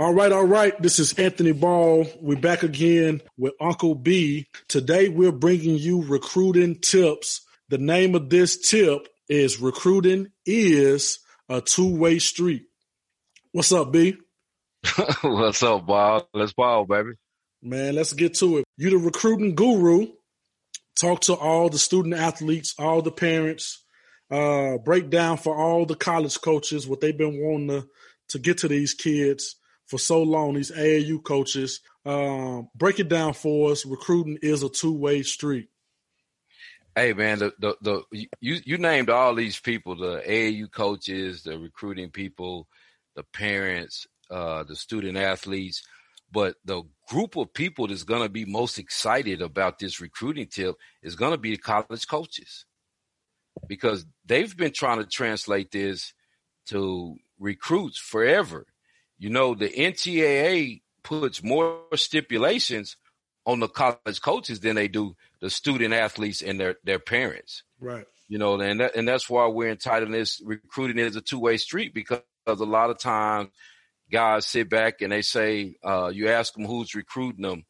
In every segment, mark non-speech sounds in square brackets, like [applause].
All right, all right. This is Anthony Ball. We're back again with Uncle B. Today we're bringing you recruiting tips. The name of this tip is recruiting is a two-way street. What's up, B? [laughs] What's up, Ball? Let's ball, baby. Man, let's get to it. You the recruiting guru. Talk to all the student athletes, all the parents, uh, break down for all the college coaches what they've been wanting to, to get to these kids for so long, these AAU coaches. Um, break it down for us. Recruiting is a two way street. Hey man, the, the the you you named all these people, the AAU coaches, the recruiting people, the parents, uh, the student athletes, but the group of people that's going to be most excited about this recruiting tip is going to be the college coaches because they've been trying to translate this to recruits forever. You know, the NCAA puts more stipulations on the college coaches than they do the student athletes and their their parents. Right. You know, and that, and that's why we're entitled this recruiting is a two way street because a lot of times guys sit back and they say, uh, you ask them who's recruiting them,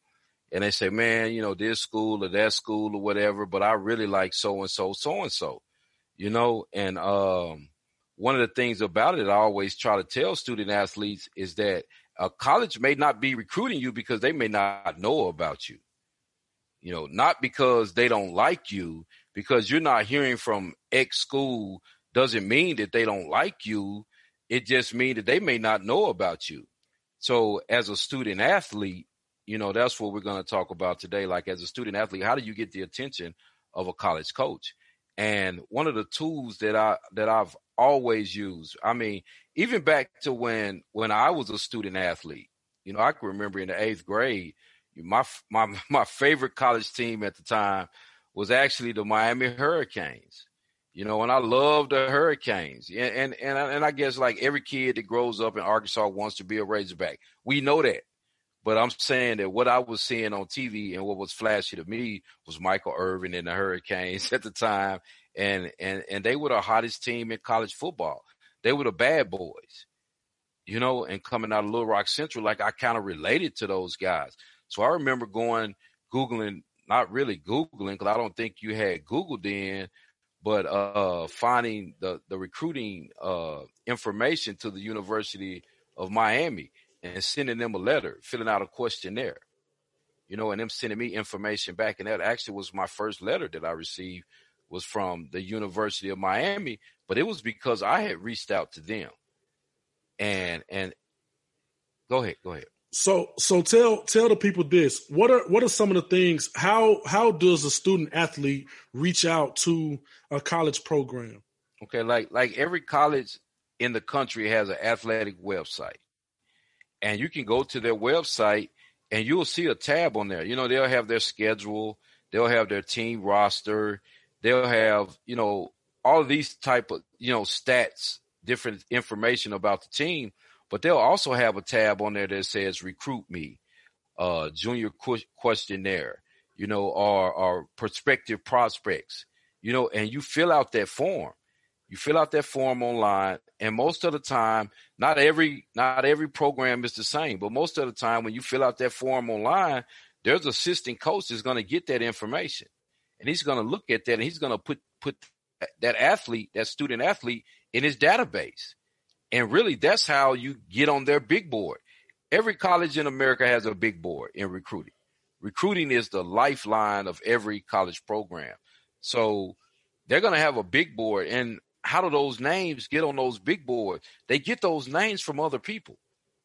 and they say, man, you know, this school or that school or whatever, but I really like so and so, so and so, you know, and um, one of the things about it, I always try to tell student athletes is that a college may not be recruiting you because they may not know about you. You know, not because they don't like you, because you're not hearing from X school doesn't mean that they don't like you. It just means that they may not know about you. So as a student athlete, you know, that's what we're going to talk about today. Like as a student athlete, how do you get the attention of a college coach? And one of the tools that I that I've always used, I mean, even back to when when I was a student athlete, you know, I can remember in the eighth grade, my my [laughs] my favorite college team at the time was actually the Miami Hurricanes. You know, and I love the Hurricanes, and and and I, and I guess like every kid that grows up in Arkansas wants to be a Razorback. We know that, but I'm saying that what I was seeing on TV and what was flashy to me was Michael Irvin and the Hurricanes [laughs] at the time. And, and, and they were the hottest team in college football. They were the bad boys, you know, and coming out of Little Rock Central, like I kind of related to those guys. So I remember going, Googling, not really Googling, because I don't think you had Google then, but uh, finding the, the recruiting uh, information to the University of Miami and sending them a letter, filling out a questionnaire, you know, and them sending me information back. And that actually was my first letter that I received was from the University of Miami, but it was because I had reached out to them. And and go ahead, go ahead. So so tell tell the people this. What are what are some of the things how how does a student athlete reach out to a college program? Okay, like like every college in the country has an athletic website and you can go to their website and you'll see a tab on there. You know, they'll have their schedule, they'll have their team roster, they'll have, you know, all these type of, you know, stats, different information about the team, but they'll also have a tab on there that says recruit me, uh, junior qu- questionnaire, you know, or, or prospective prospects, you know, and you fill out that form you fill out that form online, and most of the time, not every not every program is the same, but most of the time when you fill out that form online, there's assistant coach that's going to get that information, and he's going to look at that and he's going to put put that athlete, that student athlete, in his database, and really that's how you get on their big board. Every college in America has a big board in recruiting. Recruiting is the lifeline of every college program. So they're going to have a big board. And how do those names get on those big boards? They get those names from other people,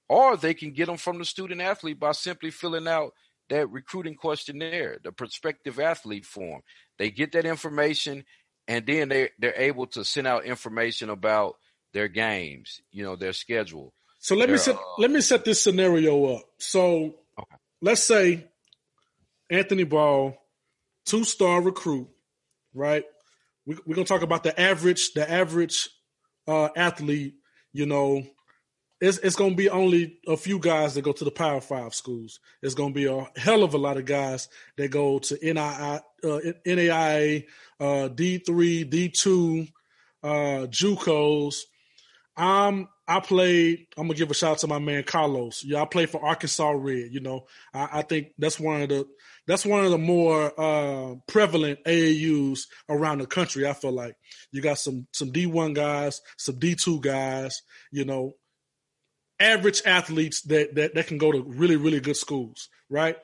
or they can get them from the student athlete by simply filling out that recruiting questionnaire, the prospective athlete form. They get that information, and then they they're able to send out information about their games, you know, their schedule. So let me set uh, let me set this scenario up. So okay. let's say Anthony Ball, two star recruit, right? We, are gonna talk about the average, the average uh, athlete. You know, it's it's gonna be only a few guys that go to the Power Five schools. It's gonna be a hell of a lot of guys that go to NII, uh, NAIA, uh, D three, D two, uh, JUCOs. Um, I played. I'm gonna give a shout out to my man Carlos. Yeah, I played for Arkansas Red. You know, I, I think that's one of the that's one of the more uh, prevalent AAUs around the country. I feel like you got some some D1 guys, some D2 guys. You know, average athletes that that that can go to really really good schools. Right.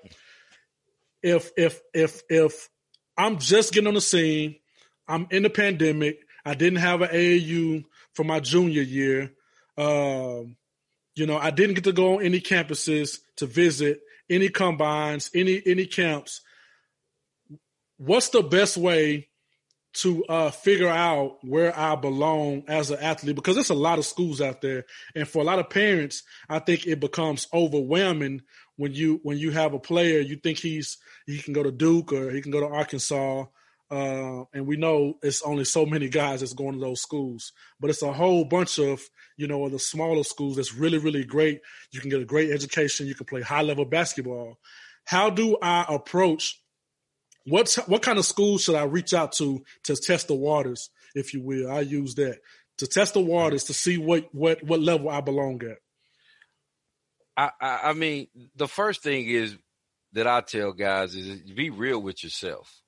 If if if if I'm just getting on the scene, I'm in the pandemic. I didn't have an AAU for my junior year. Um, you know, I didn't get to go on any campuses to visit, any combines, any any camps. What's the best way to uh, figure out where I belong as an athlete? Because there's a lot of schools out there, and for a lot of parents, I think it becomes overwhelming when you when you have a player you think he's he can go to Duke or he can go to Arkansas uh, and we know it's only so many guys that's going to those schools, but it's a whole bunch of, you know, the smaller schools that's really, really great. You can get a great education. You can play high level basketball. How do I approach what what kind of schools should I reach out to to test the waters, if you will? I use that to test the waters to see what what what level I belong at. I, I mean, the first thing is that I tell guys is be real with yourself.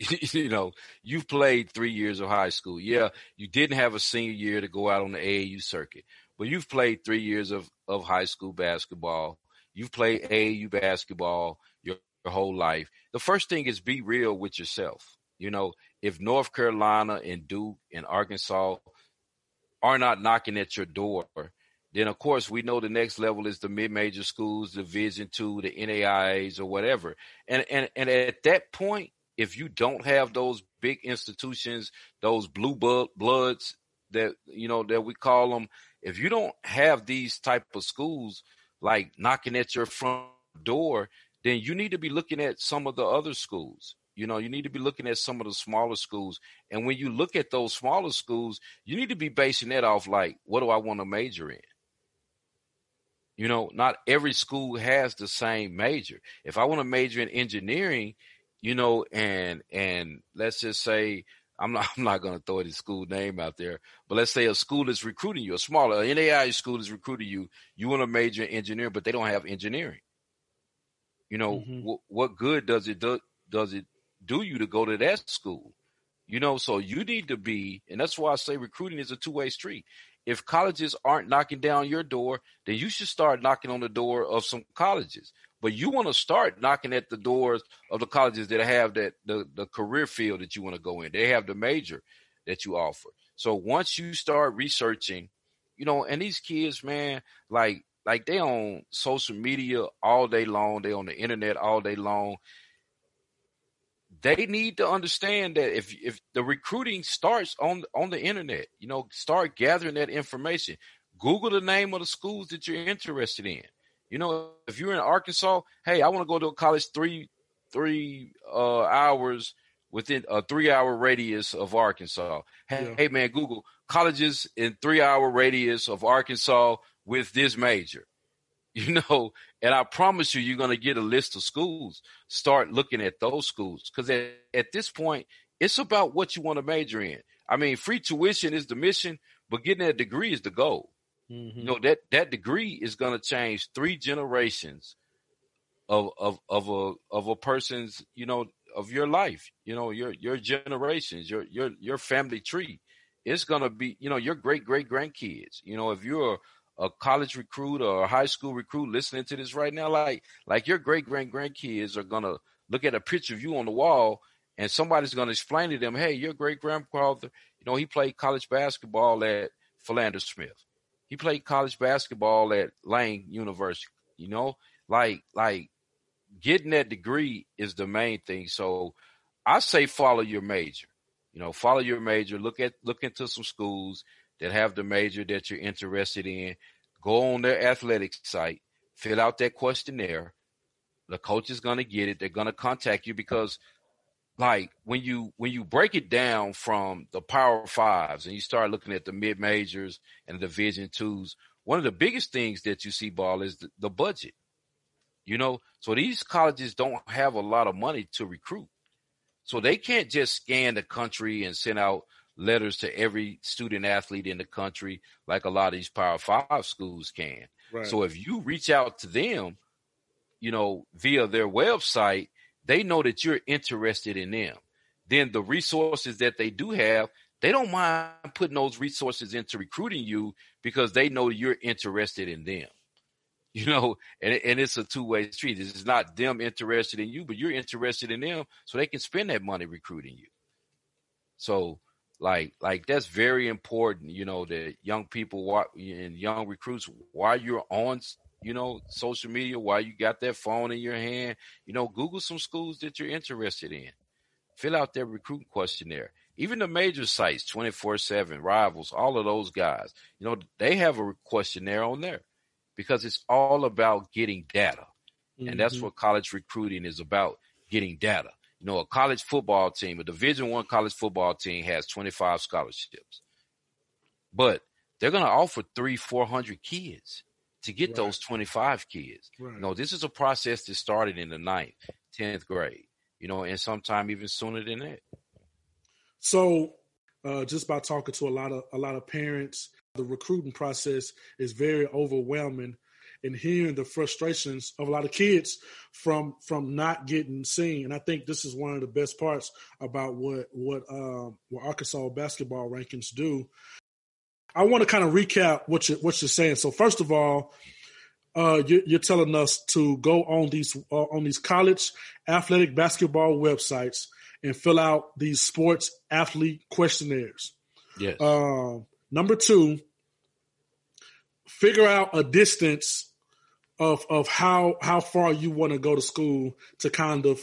[laughs] you know, you've played three years of high school. Yeah, you didn't have a senior year to go out on the AAU circuit, but you've played three years of, of high school basketball. You've played AAU basketball your, your whole life. The first thing is be real with yourself. You know, if North Carolina and Duke and Arkansas are not knocking at your door, then of course we know the next level is the mid-major schools, Division two, the NAIAs or whatever. And and and at that point, if you don't have those big institutions, those blue bloods that you know that we call them, if you don't have these type of schools like knocking at your front door, then you need to be looking at some of the other schools. You know, you need to be looking at some of the smaller schools. And when you look at those smaller schools, you need to be basing that off like, what do I want to major in? You know, not every school has the same major. If I want to major in engineering, you know, and and let's just say I'm not [laughs] I'm not going to throw any school name out there, but let's say a school is recruiting you, a smaller NAI school is recruiting you. You want to major in engineering, but they don't have engineering. You know, mm-hmm. what what good does it do, does it do you to go to that school? You know, so you need to be, and that's why I say recruiting is a two way street. If colleges aren't knocking down your door, then you should start knocking on the door of some colleges. But you want to start knocking at the doors of the colleges that have that the, the career field that you want to go in. They have the major that you offer. So once you start researching, you know, and these kids, man, like like they on social media all day long, they on the internet all day long. They need to understand that if if the recruiting starts on on the internet, you know, start gathering that information. Google the name of the schools that you're interested in. You know, if you're in Arkansas, hey, I want to go to a college three three uh, hours within a three hour radius of Arkansas. Hey, yeah. hey, man, Google colleges in three hour radius of Arkansas with this major. [laughs] You know, and I promise you, you're going to get a list of schools. Start looking at those schools because at, at this point, it's about what you want to major in. I mean, free tuition is the mission, but getting that degree is the goal. Mm-hmm. You know that that degree is going to change three generations of of of a of a person's you know of your life. You know your your generations, your your your family tree. It's going to be you know your great great grandkids. You know if you're a, college recruit or a high school recruit listening to this right now, like like your great grand grandkids are going to look at a picture of you on the wall and somebody's going to explain to them, hey, your great grandfather, you know, he played college basketball at Philander Smith. He played college basketball at Lane University. You know, like like getting that degree is the main thing. So I say follow your major. You know, follow your major. Look at look into some schools that have the major that you're interested in. Go on their athletics site, fill out that questionnaire. The coach is gonna get it. They're gonna contact you because like when you when you break it down from the power fives and you start looking at the mid majors and the division twos one of the biggest things that you see ball is the, the, budget you know so these colleges don't have a lot of money to recruit so they can't just scan the country and send out letters to every student athlete in the country like a lot of these Power Five schools can. Right. So if you reach out to them, you know, via their website, they know that you're interested in them. Then the resources that they do have, they don't mind putting those resources into recruiting you because they know you're interested in them. [laughs] You know, and and it's a two way street. It's not them interested in you, but you're interested in them, so they can spend that money recruiting you. So, like, like that's very important. You know, that young people and young recruits, while you're on, you know, social media, while you got that phone in your hand, you know, Google some schools that you're interested in. Fill out their recruiting questionnaire even the major sites 24-7 rivals all of those guys you know they have a questionnaire on there because it's all about getting data mm-hmm. and that's mm-hmm. what college recruiting is about getting data you know a college football team a division one college football team has 25 scholarships but they're going to offer three 400 kids to get right. those 25 kids right. you know this is a process that started in the ninth 10th grade you know and sometime even sooner than that so, uh, just by talking to a lot of a lot of parents, the recruiting process is very overwhelming, and hearing the frustrations of a lot of kids from from not getting seen. And I think this is one of the best parts about what what um, what Arkansas basketball rankings do. I want to kind of recap what you what you're saying. So first of all, uh, you, you're telling us to go on these uh, on these college athletic basketball websites and fill out these sports athlete questionnaires. Yes. Um, number two, figure out a distance of of how how far you want to go to school to kind of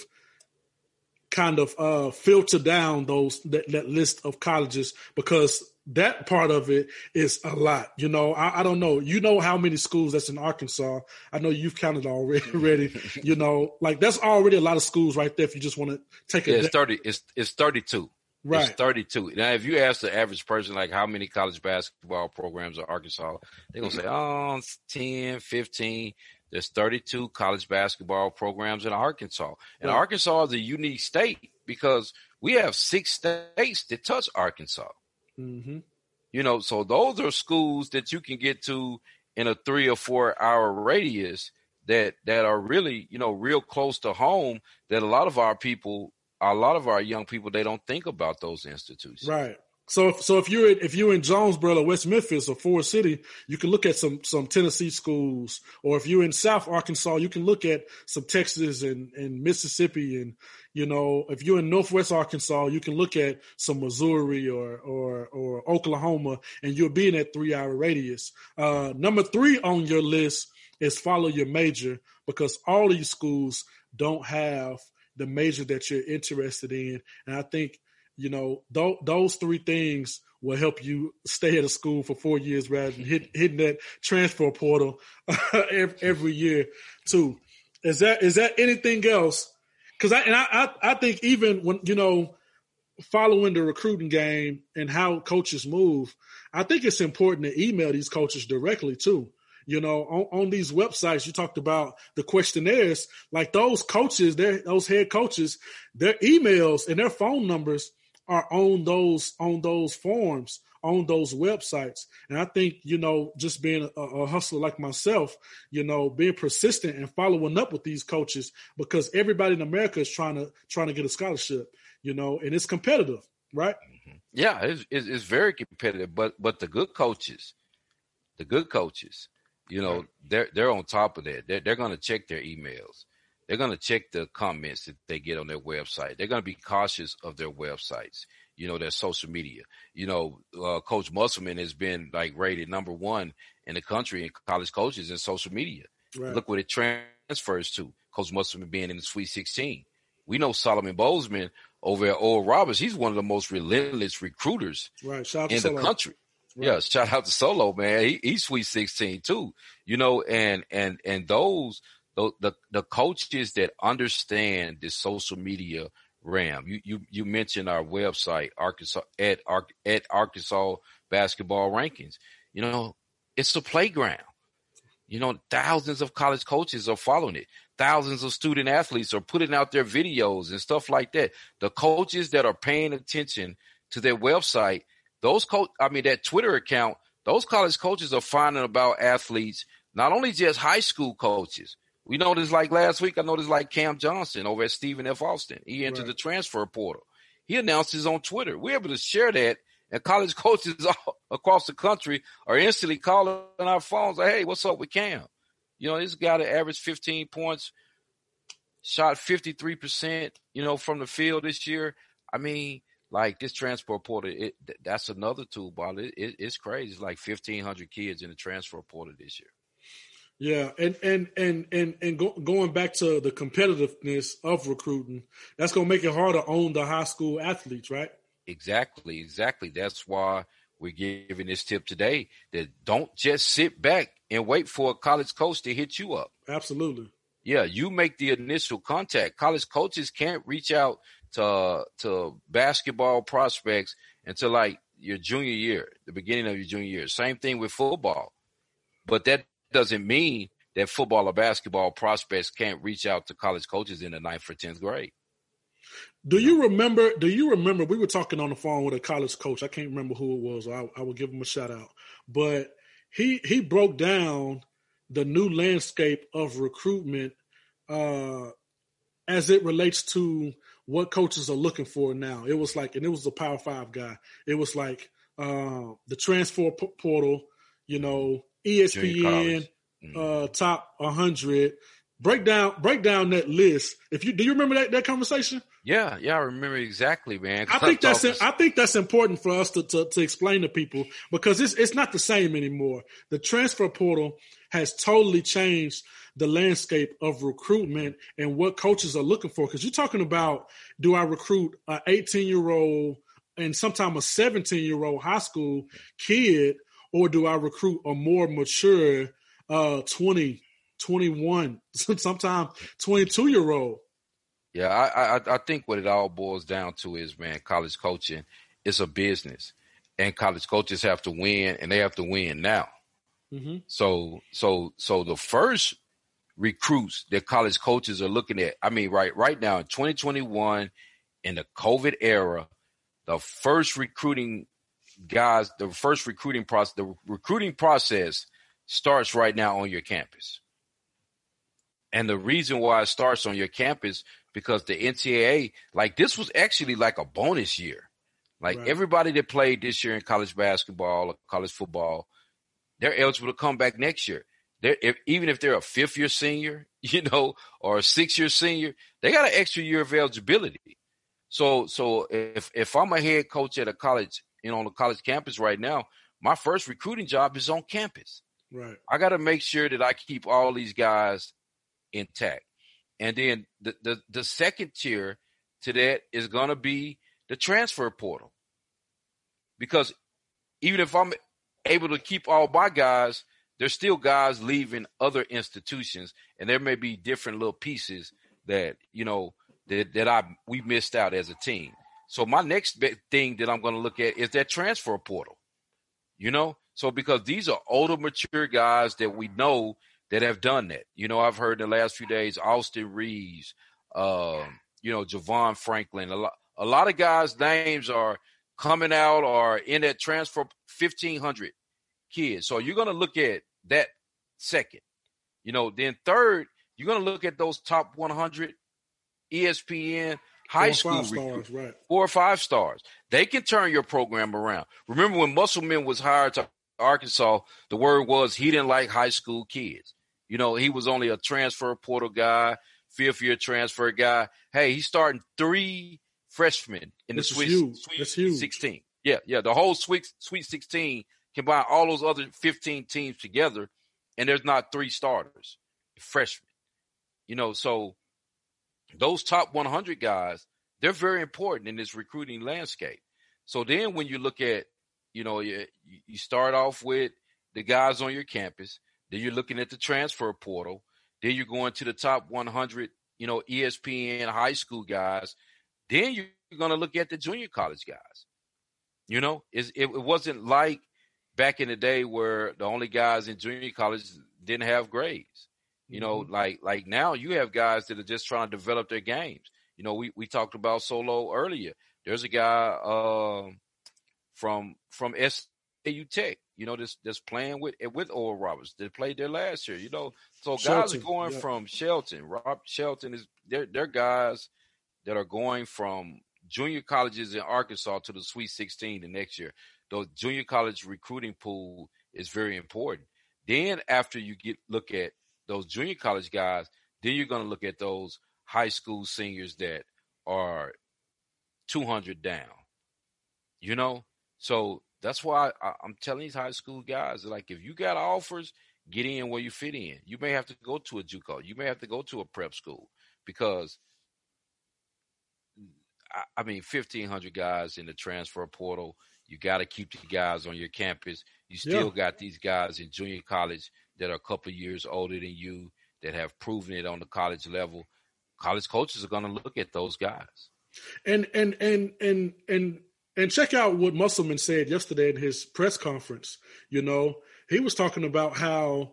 kind of uh, filter down those that, that list of colleges because that part of it is a lot. You know, I, I, don't know. You know how many schools that's in Arkansas. I know you've counted already. [laughs] already you know, like that's already a lot of schools right there. If you just want to take it, yeah, it's thirty. It's it's thirty two. Right, it's thirty two. Now, if you ask the average person like how many college basketball programs are Arkansas, they're gonna say, mm-hmm. oh, 10, 15. There's 32 college basketball programs in Arkansas, and right. Arkansas is a unique state because we have six states that touch Arkansas. Mm-hmm. You know, so those are schools that you can get to in a three or four hour radius that that are really you know real close to home. That a lot of our people, a lot of our young people, they don't think about those institutions. Right. So, if, so if you're if you're in Jonesboro or West Memphis or Forest City, you can look at some some Tennessee schools, or if you're in South Arkansas, you can look at some Texas and, and Mississippi, and you know if you're in Northwest Arkansas, you can look at some Missouri or or or Oklahoma, and you'll be in that three hour radius. Uh, number three on your list is follow your major because all these schools don't have the major that you're interested in, and I think you know, th- those three things will help you stay at a school for four years rather than hit, hitting that transfer portal [laughs] every, year too. Is that is that anything else? Because I and I, I I think even when you know following the recruiting game and how coaches move, I think it's important to email these coaches directly too. You know, on, on these websites, you talked about the questionnaires. Like those coaches, their those head coaches, their emails and their phone numbers are on those on those forms on those websites. And i think you know just being a, a, hustler like myself you know being persistent and following up with these coaches because everybody in america is trying to trying to get a scholarship you know and it's competitive right? Mm-hmm. yeah it's, it's, it's very competitive but but the good coaches the good coaches you know they're they're on top of that. They're, they're going to check their emails they're going to check the comments that they get on their website. They're going to be cautious of their websites, you know, their social media. You know, uh, Coach Musselman has been like rated number one in the country in college coaches in social media. Right. Look what it transfers to. Coach Musselman being in the Sweet 16. We know Solomon Bozeman over at Oral Roberts. He's one of the most relentless recruiters right. in the country. Right. Yeah, shout out to Solo, man. He, he's Sweet 16 too. You know, and and and those – the, the, coaches that understand the social media ram. You you you mentioned our website, Arkansas at at Arkansas basketball rankings. You know, it's a playground. You know, thousands of college coaches are following it. Thousands of student athletes are putting out their videos and stuff like that. The coaches that are paying attention to their website, those coach, I mean, that Twitter account, those college coaches are finding about athletes, not only just high school coaches. We noticed like last week, I noticed like Cam Johnson over at Stephen F. Austin. He entered right. the transfer portal. He announced his on Twitter. We're able to share that, and college [laughs] coaches all across the country are instantly calling our phones like, hey, what's up with Cam? You know, this guy that averaged 15 points, shot 53%, you know, from the field this year. I mean, like this transfer portal, it, that's another tool, ball. It, it, it's crazy. It's like 1,500 kids in the transfer portal this year. Yeah, and and and and and go, going back to the competitiveness of recruiting, that's going to make it harder to own the high school athletes, right? Exactly, exactly. That's why we're giving this tip today that don't just sit back and wait for a college coach to hit you up. Absolutely. Yeah, you make the initial contact. College coaches can't reach out to to basketball prospects until like your junior year, the beginning of your junior year. Same thing with football. But that doesn't mean that football or basketball prospects can't reach out to college coaches in the ninth or tenth grade. Do you remember? Do you remember? We were talking on the phone with a college coach. I can't remember who it was. I, I will give him a shout out. But he he broke down the new landscape of recruitment uh, as it relates to what coaches are looking for now. It was like, and it was a Power Five guy. It was like uh, the transfer portal, you know, ESPN mm-hmm. uh, top 100. Break down, break down that list. If you do, you remember that that conversation? Yeah, yeah, I remember exactly, man. I think that's I think that's important for us to, to, to explain to people because it's it's not the same anymore. The transfer portal has totally changed the landscape of recruitment and what coaches are looking for. Because you're talking about, do I recruit an 18 year old and sometimes a 17 year old high school kid or do I recruit a more mature uh 20, 21, [laughs] sometimes 22 year old? Yeah, I, I I think what it all boils down to is man, college coaching is a business, and college coaches have to win, and they have to win now. Mm-hmm. So so so the first recruits that college coaches are looking at, I mean, right right now in 2021, in the COVID era, the first recruiting guys, the first recruiting process, the recruiting process starts right now on your campus. And the reason why it starts on your campus because the NCAA, like this was actually like a bonus year. Like right. everybody that played this year in college basketball or college football, they're eligible to come back next year. They're, if, even if they're a fifth year senior, [laughs] you know, or a six year senior, they got an extra year of eligibility. So, so if if I'm a head coach at a college you know, on the college campus right now, my first recruiting job is on campus. Right. I got to make sure that I keep all these guys intact. And then the, the, the second tier to that is going to be the transfer portal. Because even if I'm able to keep all my guys, there's still guys leaving other institutions, and there may be different little pieces that you know that that I we missed out as a team. So my next thing that I'm going to look at is that transfer portal. You know, so because these are older, mature guys that we know that have done that. You know, I've heard in the last few days Austin Reeves, um, you know, Javon Franklin. A lot, a lot of guys' names are coming out or in that transfer 1500 kids. So you're going to look at that second. You know, then third, you're going to look at those top 100 ESPN high school stars, right. four or five stars. They can turn your program around. Remember when Musselman was hired to Arkansas, the word was he didn't like high school kids. You know, he was only a transfer portal guy, fifth year transfer guy. Hey, he's starting three freshmen in the Sweet, Sweet 16. Yeah, yeah. The whole Sweet Sweet 16 combine all those other 15 teams together, and there's not three starters, freshmen. You know, so those top 100 guys, they're very important in this recruiting landscape. So then when you look at, you know, you, you start off with the guys on your campus, then you're looking at the transfer portal, then you're going to the top 100, you know, ESPN high school guys, then you're going to look at the junior college guys. You know, it, it wasn't like back in the day where the only guys in junior college didn't have grades. You know, mm-hmm. like like now you have guys that are just trying to develop their games. You know, we, we talked about Solo earlier. There's a guy uh, from from SAU Tech, you know, this that's playing with with Oral Roberts. They played there last year, you know. So Shelton, guys are going yeah. from Shelton. Rob Shelton is they're they're guys that are going from junior colleges in Arkansas to the Sweet 16 the next year. The junior college recruiting pool is very important. Then after you get look at those junior college guys, then you're going to look at those high school seniors that are 200 down. You know, so that's why I, am telling these high school guys, like, if you got offers, get in where you fit in. You may have to go to a JUCO. You may have to go to a prep school because, I, I mean, 1,500 guys in the transfer portal. You got to keep the guys on your campus. You still yeah. got these guys in junior college that are a couple years older than you that have proven it on the college level. College coaches are going to look at those guys. And and and and and and check out what Musselman said yesterday in his press conference. You know, he was talking about how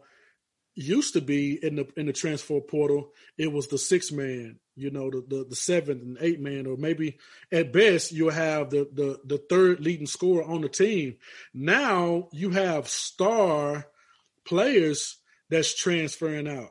used to be in the in the transfer portal, it was the six man, you know, the the, the seventh and eight man, or maybe at best you'll have the the the third leading scorer on the team. Now you have star players that's transferring out.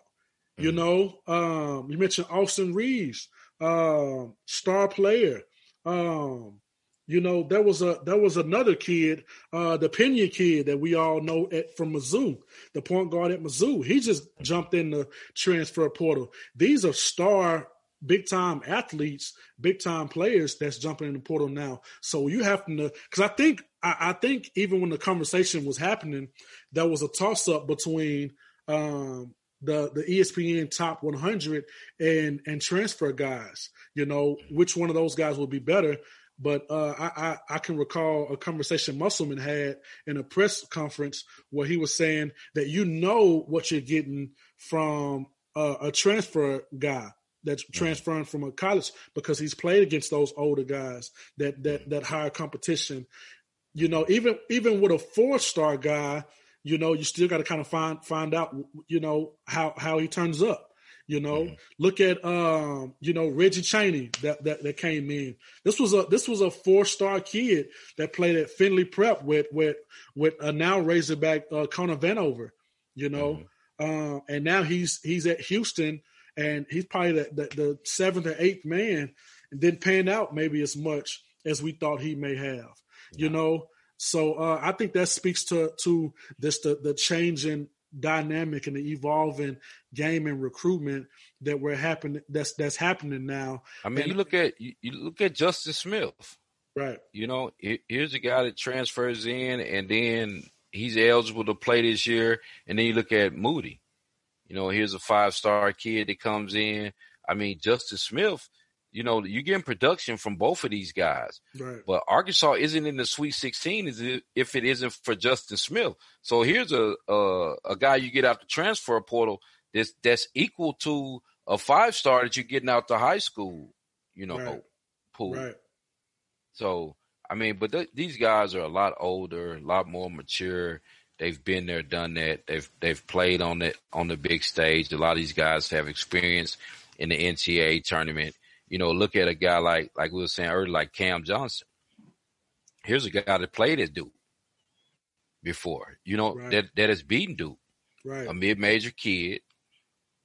You mm-hmm. know, um, you mentioned Austin Reeves, uh, star player. Um, you know, there was a there was another kid, uh, the Pena kid that we all know at, from Mizzou, the point guard at Mizzou. He just jumped in the transfer portal. These are star big time athletes, big time players that's jumping in the portal now. So you have to because I think I, I, think even when the conversation was happening, there was a toss up between um, the the ESPN top 100 and and transfer guys. You know, which one of those guys will be better? But uh, I, I, I can recall a conversation Musselman had in a press conference where he was saying that you know what you're getting from a, a transfer guy that's transferring from a college because he's played against those older guys that that that higher competition. You know, even even with a four star guy, you know, you still got to kind of find find out, you know, how how he turns up. You know, mm-hmm. look at um, you know Reggie Chaney that, that that came in. This was a this was a four star kid that played at Findlay Prep with with with a now Razorback uh, Connor Vanover. You know, mm-hmm. uh, and now he's he's at Houston and he's probably the, the, the seventh or eighth man and didn't pan out maybe as much as we thought he may have. Yeah. You know, so uh, I think that speaks to to this the the changing dynamic and the evolving game and recruitment that we're happening that's that's happening now. I mean, and, you look at you, you, look at Justin Smith, right? You know, here's a guy that transfers in and then he's eligible to play this year, and then you look at Moody. You know, here's a five star kid that comes in. I mean, Justin Smith you know, you're getting production from both of these guys. Right. But Arkansas isn't in the Sweet 16 if it isn't for Justin Smith. So here's a a, a guy you get out the transfer portal that's that's equal to a five star that you're getting out the high school, you know, right. pool. Right. So I mean, but th- these guys are a lot older, a lot more mature. They've been there, done that. They've they've played on the on the big stage. A lot of these guys have experience in the NCAA tournament you know, look at a guy like like we were saying earlier, like Cam Johnson. Here's a guy that played at Duke before, you know, right. that that has beaten Duke, right. a mid major kid,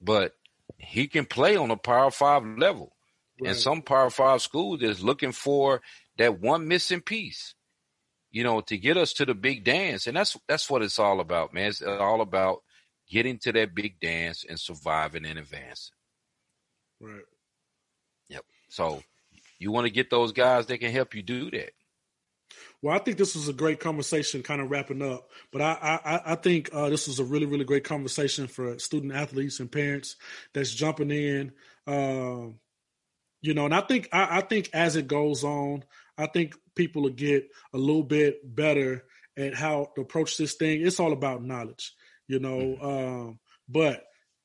but he can play on a Power Five level. Right. And some Power Five schools is looking for that one missing piece, you know, to get us to the big dance. And that's that's what it's all about, man. It's all about getting to that big dance and surviving and advancing. Right. Yep. So you want to get those guys that can help you do that. Well, I think this was a great conversation, kind of wrapping up. But I, I, I think uh, this was a really, really great conversation for student athletes and parents that's jumping in. Uh, you know, and I think, I, I think as it goes on, I think people will get a little bit better at how to approach this thing. It's all about knowledge, you know. Mm-hmm. Um, but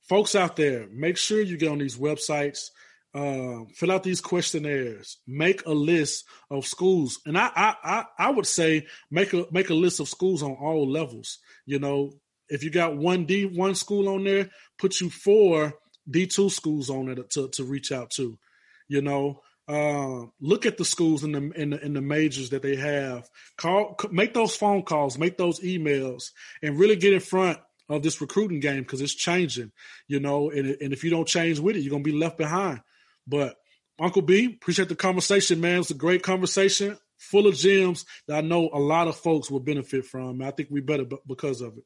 folks out there, make sure you get on these websites uh, fill out these questionnaires, make a list of schools, and I, I, I, I would say make a make a list of schools on all levels. You know, if you got one D one school on there, put you four D two schools on it to to reach out to. You know, uh, look at the schools and the, in the in the majors that they have. Call, make those phone calls, make those emails, and really get in front of this recruiting game because it's changing. You know, and and if you don't change with it, you're gonna be left behind. But Uncle B, appreciate the conversation, man. It's a great conversation, full of gems that I know a lot of folks will benefit from. I think we better because of it.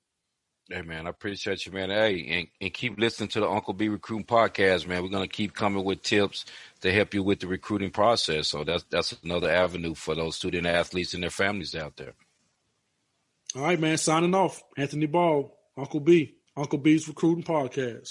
Hey man, I appreciate you, man. Hey, and, and keep listening to the Uncle B Recruiting Podcast, man. We're gonna keep coming with tips to help you with the recruiting process. So that's that's another avenue for those student athletes and their families out there. All right, man. Signing off. Anthony Ball, Uncle B, Uncle B's Recruiting Podcast.